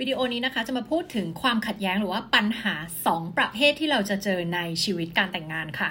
วิดีโอนี้นะคะจะมาพูดถึงความขัดแย้งหรือว่าปัญหา 2 ประเภทที่เราจะเจอในชีวิตการแต่งงานค่ะ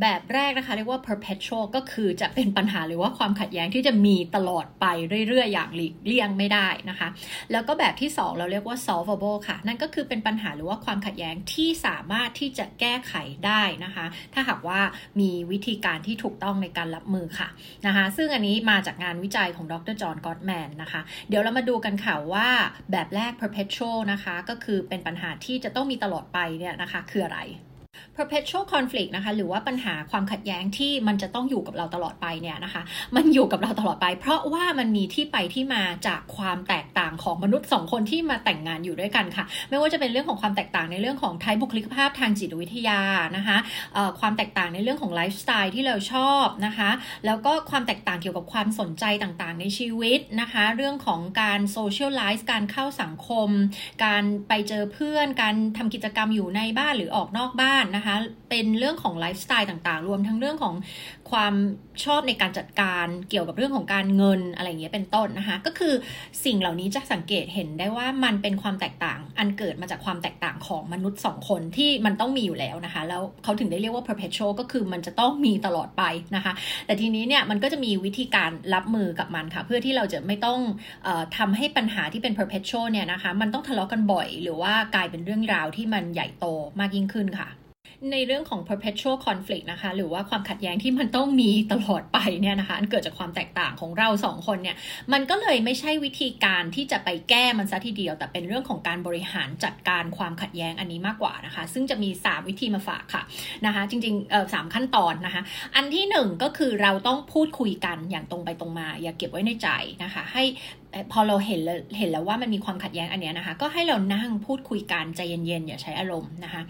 แบบแรกนะคะ เรียกว่า perpetual ก็คือจะเป็นปัญหาหรือว่าความขัดแย้งที่จะมีตลอดไปเรื่อยๆ อย่างหลีกเลี่ยงไม่ได้นะคะ แล้วก็แบบที่ 2 เราเรียกว่า solvable ค่ะ นั่นก็คือเป็นปัญหาหรือว่าความขัดแย้งที่สามารถที่จะแก้ไขได้นะคะ ถ้าหากว่ามีวิธีการที่ถูกต้องในการรับมือค่ะนะคะ ซึ่งอันนี้มาจากงานวิจัยของดรจอห์นกอตแมนนะคะ เดี๋ยวเรามาดูกันค่ะว่าแบบแรก perpetual นะคะ ก็คือเป็นปัญหาที่จะต้องมีตลอดไปเนี่ยนะคะ คืออะไร perpetual conflict นะคะหรือว่าปัญหาความขัดแย้งที่มันจะต้องอยู่กับเราตลอดไปเนี่ยนะคะมันอยู่กับเราตลอดไป เพราะว่ามันมีที่ไปที่มาจากความแตกต่างของมนุษย์สองคนที่มาแต่งงานอยู่ด้วยกันค่ะ ไม่ว่าจะเป็นเรื่องของความแตกต่างในเรื่องของไทบุคลิกภาพทางจิตวิทยานะคะความแตกต่างในเรื่องของไลฟ์สไตล์ที่เราชอบนะคะแล้วก็ความแตกต่างเกี่ยวกับความสนใจต่างๆ ในชีวิตนะคะเรื่องของการโซเชียลไลฟ์การเข้าสังคม การไปเจอเพื่อน การทำกิจกรรมอยู่ในบ้านหรือออกนอกบ้านนะคะคะเป็นเรื่องของไลฟ์สไตล์ต่างๆ รวมทั้งเรื่องของความชอบในการจัดการเกี่ยวกับเรื่องของการเงินอะไรเงี้ยเป็นต้นนะคะก็คือสิ่งเหล่านี้จะสังเกตเห็นได้ว่ามันเป็นความแตกต่างอันเกิดมาจากความแตกต่างของมนุษย์สองคนที่มันต้องมีอยู่แล้วนะคะแล้วเขาถึงได้เรียกว่า perpetual ก็คือมันจะต้องมีตลอดไปนะคะแต่ทีนี้เนี่ยมันก็จะมีวิธีการรับมือกับมันค่ะ เพื่อที่เราจะไม่ต้องออทำให้ปัญหาที่เป็น perpetual เนี่ยนะคะมันต้องทะเลาะกันบ่อย หรือว่ากลายเป็นเรื่องราวที่มันใหญ่โตมากยิ่งขึ้นค่ะ ในเรื่องของ perpetual conflict นะคะ หรือว่าความขัดแย้งที่มันต้องมีตลอดไปเนี่ยนะคะอันเกิดจากความแตกต่างของเราสองคนเนี่ย มันก็เลยไม่ใช่วิธีการที่จะไปแก้มันซะทีเดียว แต่เป็นเรื่องของการบริหารจัดการความขัดแย้งอันนี้มากกว่านะคะ ซึ่งจะมี 3 วิธีมาฝากค่ะนะคะ จริงๆเออสามขั้นตอนนะคะ อันที่ 1 ก็คือเราต้องพูดคุยกันอย่างตรงไปตรงมา อย่าเก็บไว้ในใจนะคะ ให้พอเราเห็นแล้วเห็นแล้วว่ามันมีความขัดแย้งอันนี้นะคะ ก็ให้เรานั่งพูดคุยกันใจเย็นๆอย่าใช้อารมณ์นะคะ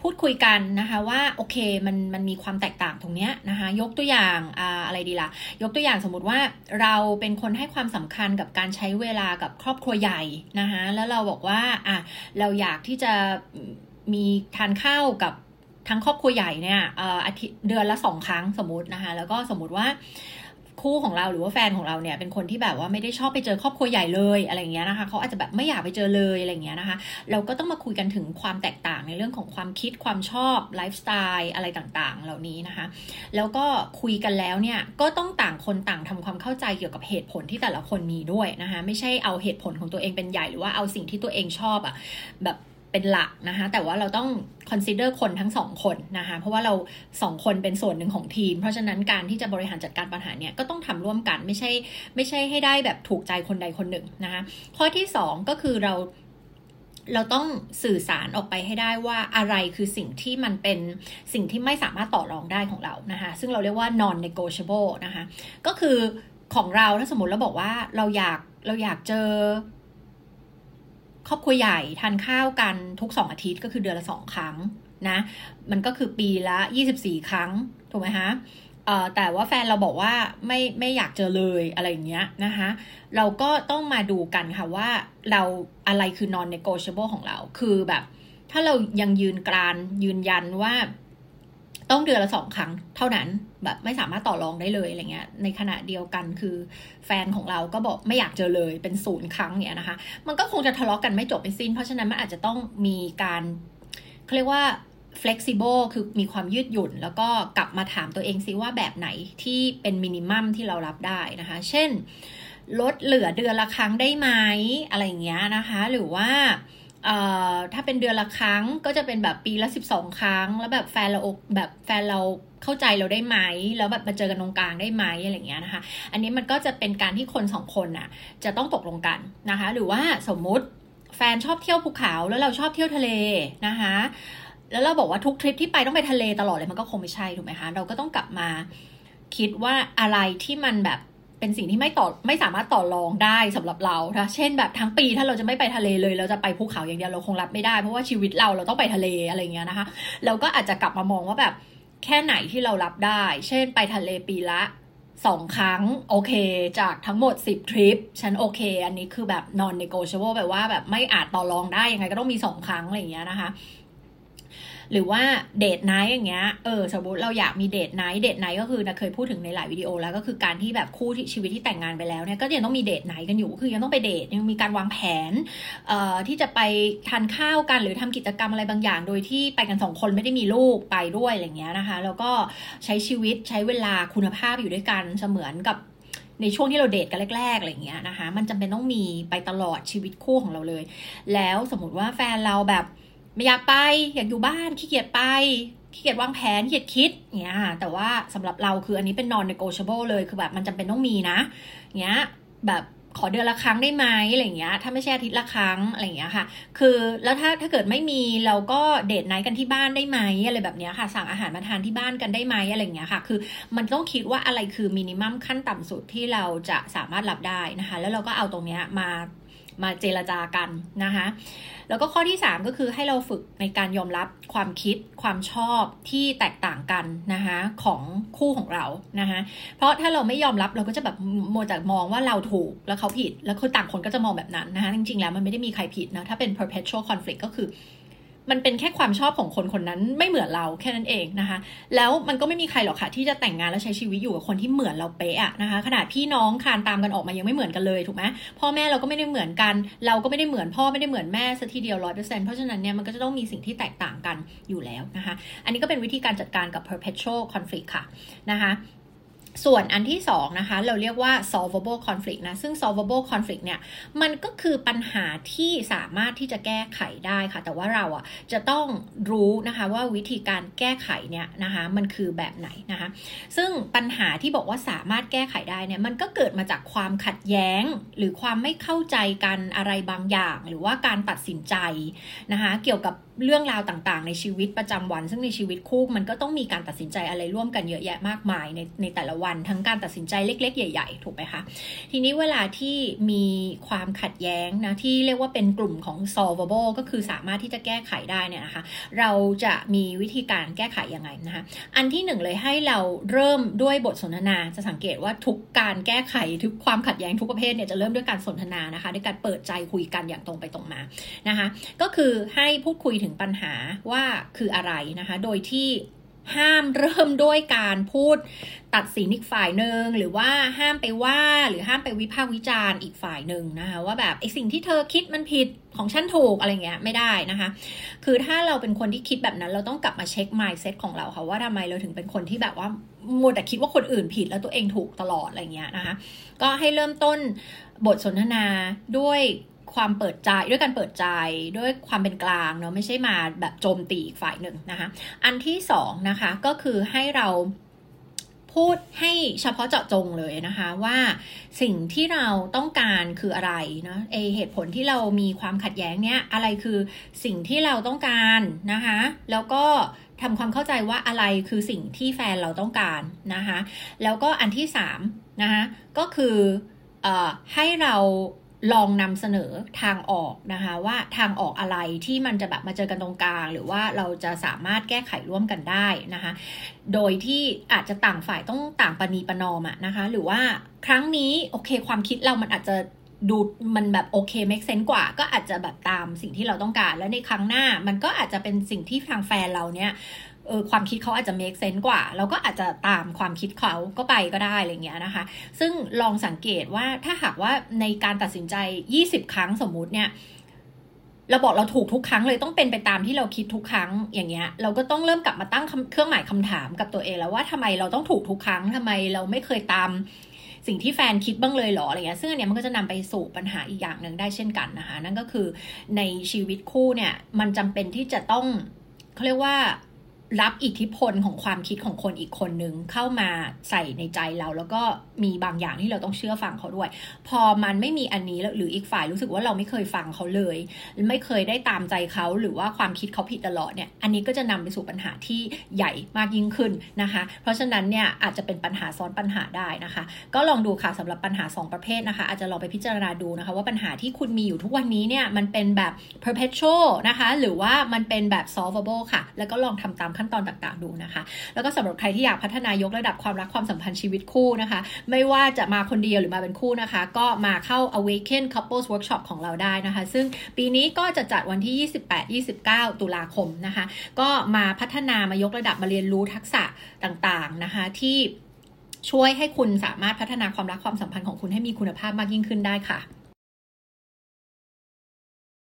พูดคุยกันนะคะว่าโอเคมันมันมีความแตกต่างตรงเนี้ยนะคะยกตัวอย่างอะไรดีละ่ะ ยกตัวอย่างสมมติว่าเราเป็นคนให้ความสำคัญกับการใช้เวลากับครอบครัวใหญ่นะคะแล้วเราบอกว่าอะเราอยากที่จะมีทานข้าวกับทั้งครอบครัวใหญ่เนี่ยอาทิตย์เดือนละสองครั้งสมมตินะคะแล้วก็สมมติว่า คู่ของเราหรือว่าแฟนของเราเนี่ยเป็นคนที่แบบว่าไม่ได้ชอบไปเจอครอบครัวใหญ่เลยอะไรเงี้ยนะคะเขาอาจจะแบบไม่อยากไปเจอเลยอะไรเงี้ยนะคะ เราก็ต้องมาคุยกันถึงความแตกต่างในเรื่องของความคิดความชอบไลฟ์สไตล์อะไรต่างๆ เหล่านี้นะคะ แล้วก็คุยกันแล้วเนี่ยก็ต้องต่างคนต่างทำความเข้าใจเกี่ยวกับเหตุผลที่แต่ละคนมีด้วยนะคะ ไม่ใช่เอาเหตุผลของตัวเองเป็นใหญ่หรือว่าเอาสิ่งที่ตัวเองชอบอะแบบ เป็นหลักนะคะ แต่ว่าเราต้อง consider คนทั้งสองคนนะคะ เพราะว่าเราสองคนเป็นส่วนหนึ่งของทีม เพราะฉะนั้นการที่จะบริหารจัดการปัญหาเนี่ยก็ต้องทำร่วมกันไม่ใช่ไม่ใช่ให้ได้แบบถูกใจคนใดคนหนึ่งนะคะ ข้อที่สองก็คือเราเราต้องสื่อสารออกไปให้ได้ว่าอะไรคือสิ่งที่มันเป็นสิ่งที่ไม่สามารถต่อรองได้ของเรานะคะ ซึ่งเราเรียกว่า non negotiable นะคะ ก็คือของเราถ้าสมมติเราบอกว่าเราอยากเราอยากเจอ ครอบครัวใหญ่ทานข้าวกันทุกสองอาทิตย์ก็คือเดือนละสองครั้งนะ มันก็คือปีละยี่สิบสี่ครั้ง ถูกไหมคะแต่ว่าแฟนเราบอกว่าไม่ไม่อยากเจอเลยอะไรอย่างเงี้ยนะคะเราก็ต้องมาดูกันค่ะว่าเราอะไรคือ non negotiable ของเรา คือแบบ ถ้าเรายังยืนกรานยืนยันว่า ต้องเดือนละสองครั้งเท่านั้นแบบไม่สามารถต่อรองได้เลยอะไรเงี้ยในขณะเดียวกันคือแฟนของเราก็บอกไม่อยากเจอเลยเป็นศูนย์ครั้งเนี้ยนะคะ มันก็คงจะทะเลาะกันไม่จบไม่สิ้น เพราะฉะนั้นมันอาจจะต้องมีการเขาเรียกว่า flexible คือมีความยืดหยุ่น แล้วก็กลับมาถามตัวเองซิว่าแบบไหนที่เป็นมินิมัมที่เรารับได้นะคะ เช่น ลดเหลือเดือนละครั้งได้ไหมอะไรเงี้ยนะคะ หรือว่า ถ้าเป็นเดือนละครั้งก็จะเป็นแบบปีละสิบสองครั้ง แล้วแบบแฟนเราแบบแฟนเราเข้าใจเราได้ไหม แล้วแบบมาเจอกันตรงกลางได้ไหมอะไรเงี้ยนะคะ อันนี้มันก็จะเป็นการที่คนสองคนน่ะจะต้องตกลงกันนะคะ หรือว่าสมมุติแฟนชอบเที่ยวภูเขาแล้วเราชอบเที่ยวทะเลนะคะแล้วเราบอกว่าทุกทริปที่ไปต้องไปทะเลตลอดเลยมันก็คงไม่ใช่ถูกไหมคะเราก็ต้องกลับมาคิดว่าอะไรที่มันแบบ เป็นสิ่งที่ไม่ต่อไม่สามารถต่อรองได้สำหรับเรานะเช่นแบบทั้งปีถ้าเราจะไม่ไปทะเลเลย เราจะไปภูเขาอย่างเดียวเราคงรับไม่ได้เพราะว่าชีวิตเราเราต้องไปทะเลอะไรเงี้ยนะคะ เราก็อาจจะกลับมามองว่าแบบแค่ไหนที่เรารับได้ เช่นไปทะเลปีละสองครั้งโอเค จากทั้งหมด 10 ทริป ฉันโอเค อันนี้คือแบบ non negotiable แปลว่าแบบไม่อาจต่อรองได้ยังไงก็ต้องมีสองครั้งอะไรอย่างเงี้ยนะคะ หรือว่า date night อย่างเงี้ยเออสมมติเราอยากมี date night date night ก็คือนะเคยพูดถึงในหลายวิดีโอแล้วก็คือการที่แบบคู่ที่ชีวิตที่แต่งงานไปแล้วเนี่ยก็ยังต้องมี date night กันอยู่คือยังต้องไปเดทยังมีการวางแผนเอ่อที่จะไปทานข้าวกันหรือทำกิจกรรมอะไรบางอย่าง โดยที่ไปกันสองคนไม่ได้มีลูกไปด้วยอะไรเงี้ยนะคะ แล้วก็ใช้ชีวิตใช้เวลาคุณภาพอยู่ด้วยกันเสมือนกับในช่วงที่เราเดทกันแรกๆอะไรเงี้ยนะคะ มันจำเป็นต้องมีไปตลอดชีวิตคู่ของเราเลย แล้วสมมติว่าแฟนเราแบบ ไม่อยากไปอยากอยู่บ้านขี้เกียจไปขี้เกียจวางแผนขี้เกียจคิดเงี้ยแต่ว่าสำหรับเราคืออันนี้เป็น non negotiable เลยคือแบบมันจำเป็นต้องมีนะเงี้ยแบบขอเดือนละครั้งได้ไหมอะไรเงี้ย ถ้าไม่ใช่อาทิตย์ละครั้งอะไรเงี้ยค่ะ คือแล้วถ้าถ้าเกิดไม่มีเราก็เดทไนท์กันที่บ้านได้ไหมอะไรแบบเนี้ยค่ะ สั่งอาหารมาทานที่บ้านกันได้ไหมอะไรเงี้ยค่ะ คือมันต้องคิดว่าอะไรคือมินิมัมขั้นต่ำสุดที่เราจะสามารถรับได้นะคะ แล้วเราก็เอาตรงเนี้ยมา มาเจรจากันนะคะแล้วก็ข้อที่ 3 ก็คือให้เราฝึกในการยอมรับความคิดความชอบที่แตกต่างกันนะคะของคู่ของเรานะคะเพราะถ้าเราไม่ยอมรับเราก็จะแบบโมจากมองว่าเราถูกแล้วเขาผิด แล้วคือต่างคนก็จะมองแบบนั้นนะคะจริงๆแล้วมันไม่ได้มีใครผิดนะถ้าเป็น perpetual conflict ก็คือ มันเป็นแค่ความชอบของคนคนนั้นไม่เหมือนเราแค่นั้นเองนะคะ แล้วมันก็ไม่มีใครหรอกค่ะ ที่จะแต่งงานแล้วใช้ชีวิตอยู่กับคนที่เหมือนเราเป๊ะนะคะ ขนาดพี่น้องคานตามกันออกมายังไม่เหมือนกันเลยถูกไหมพ่อแม่เราก็ไม่ได้เหมือนกัน เราก็ไม่ได้เหมือนพ่อไม่ได้เหมือนแม่ซะทีเดียวร้อยเปอร์เซ็นต์เพราะฉะนั้นเนี่ยมันก็จะต้องมีสิ่งที่แตกต่างกันอยู่แล้วนะคะ อันนี้ก็เป็นวิธีการจัดการกับ perpetual conflict ค่ะนะคะ ส่วนอันที่2นะคะเราเรียกว่า solvable conflict นะ ซึ่ง solvable conflict เนี่ยมันก็คือปัญหาที่สามารถที่จะแก้ไขได้ค่ะ แต่ว่าเราอะจะต้องรู้นะคะว่าวิธีการแก้ไขเนี่ยนะคะมันคือแบบไหนนะคะซึ่งปัญหาที่บอกว่าสามารถแก้ไขได้เนี่ยมันก็เกิดมาจากความขัดแย้ง หรือความไม่เข้าใจกันอะไรบางอย่าง หรือว่าการตัดสินใจนะคะเกี่ยวกับ เรื่องราวต่างๆ ในชีวิตประจำวัน ซึ่งในชีวิตคู่มันก็ต้องมีการตัดสินใจอะไรร่วมกันเยอะแยะมากมายในในแต่ละวันทั้งการตัดสินใจเล็ก ๆ ใหญ่ ๆ ถูกไหมคะทีนี้เวลาที่มีความขัดแย้งนะที่เรียกว่าเป็นกลุ่มของ solvable ก็คือสามารถที่จะแก้ไขได้เนี่ยนะคะ เราจะมีวิธีการแก้ไขยังไงนะคะอันที่หนึ่งเลยให้เราเริ่มด้วยบทสนทนาจะสังเกตว่าทุกการแก้ไขทุกความขัดแย้งทุกประเภทเนี่ยจะเริ่มด้วยการสนทนานะคะด้วยการเปิดใจคุยกันอย่างตรงไปตรงมานะคะ ก็คือให้พูดคุยถึงปัญหาว่าคืออะไรนะคะ โดยที่ห้ามเริ่มด้วยการพูดตัดสินอีกฝ่ายหนึ่งหรือว่าห้ามไปว่าหรือห้ามไปวิพากษ์วิจารณ์อีกฝ่ายหนึ่งนะคะว่าแบบไอสิ่งที่เธอคิดมันผิดของฉันถูกอะไรเงี้ยไม่ได้นะคะ คือถ้าเราเป็นคนที่คิดแบบนั้น เราต้องกลับมาเช็ค mindset ของเราค่ะว่าทำไมเราถึงเป็นคนที่แบบว่ามัวแต่คิดว่าคนอื่นผิดแล้วตัวเองถูกตลอดอะไรเงี้ยนะคะ ก็ให้เริ่มต้นบทสนทนาด้วย ความเปิดใจด้วยการเปิดใจด้วยความเป็นกลางเนาะไม่ใช่มาแบบโจมตีอีกฝ่ายหนึ่งนะคะอันที่สองนะคะก็คือให้เราพูดให้เฉพาะเจาะจงเลยนะคะว่าสิ่งที่เราต้องการคืออะไรเนาะเอเหตุผลที่เรามีความขัดแย้งเนี้ยอะไรคือสิ่งที่เราต้องการนะคะแล้วก็ทำความเข้าใจว่าอะไรคือสิ่งที่แฟนเราต้องการนะคะแล้วก็อันที่สามนะคะก็คืออให้เรา ลองนำเสนอทางออกนะคะว่าทางออกอะไรที่มันจะแบบมาเจอกันตรงกลาง หรือว่าเราจะสามารถแก้ไขร่วมกันได้นะคะ โดยที่อาจจะต่างฝ่ายต้องต่างปณีประนอมอะนะคะ หรือว่าครั้งนี้โอเคความคิดเรามันอาจจะดูมันแบบโอเคเมคเซนกว่า ก็อาจจะแบบตามสิ่งที่เราต้องการ แล้วในครั้งหน้ามันก็อาจจะเป็นสิ่งที่ทางแฟนเราเนี่ย เออความคิดเขาอาจจะ make sense กว่า เราก็อาจจะตามความคิดเขาก็ไปก็ได้อะไรเงี้ยนะคะ ซึ่งลองสังเกตว่าถ้าหากว่าในการตัดสินใจ 20 ครั้งสมมุติเนี่ยเราบอกเราถูกทุกครั้งเลยต้องเป็นไปตามที่เราคิดทุกครั้งอย่างเงี้ย เราก็ต้องเริ่มกลับมาตั้งเครื่องหมายคำถามกับตัวเองแล้วว่าทำไมเราต้องถูกทุกครั้งทำไมเราไม่เคยตามสิ่งที่แฟนคิดบ้างเลยหรออะไรเงี้ยซึ่งอันเนี้ยมันก็จะนำไปสู่ปัญหาอีกอย่างหนึ่งได้เช่นกันนะคะ นั่นก็คือในชีวิตคู่เนี่ยมันจำเป็นที่จะต้องเขาเรียกว่า รับอิทธิพลของความคิดของคนอีกคนนึงเข้ามาใส่ในใจเรา แล้วก็มีบางอย่างที่เราต้องเชื่อฟังเขาด้วย พอมันไม่มีอันนี้หรืออีกฝ่ายรู้สึกว่าเราไม่เคยฟังเขาเลย ไม่เคยได้ตามใจเขาหรือว่าความคิดเขาผิดตลอดเนี่ยอันนี้ก็จะนำไปสู่ปัญหาที่ใหญ่มากยิ่งขึ้นนะคะ เพราะฉะนั้นเนี่ยอาจจะเป็นปัญหาซ้อนปัญหาได้นะคะ ก็ลองดูค่ะสำหรับปัญหา 2 ประเภทนะคะ อาจจะลองไปพิจารณาดูนะคะ ว่าปัญหาที่คุณมีอยู่ทุกวันนี้เนี่ยมันเป็นแบบ perpetual นะคะ หรือว่ามันเป็นแบบ solvable ค่ะ แล้วก็ลองทำตามขั้นตอนต่างๆ ดูนะคะ แล้วก็สำหรับใครที่อยากพัฒนายกระดับความรักความสัมพันธ์ชีวิตคู่นะคะ ไม่ว่าจะมาคนเดียวหรือมาเป็นคู่นะคะ ก็มาเข้า Awaken Couples Workshop ของเราได้นะคะ ซึ่งปีนี้ก็จะจัดวันที่ 28-29 ตุลาคมนะคะ ก็มาพัฒนามายกระดับมาเรียนรู้ทักษะต่างๆนะคะที่ช่วยให้คุณสามารถพัฒนาความรักความสัมพันธ์ของคุณให้มีคุณภาพมากยิ่งขึ้นได้ค่ะ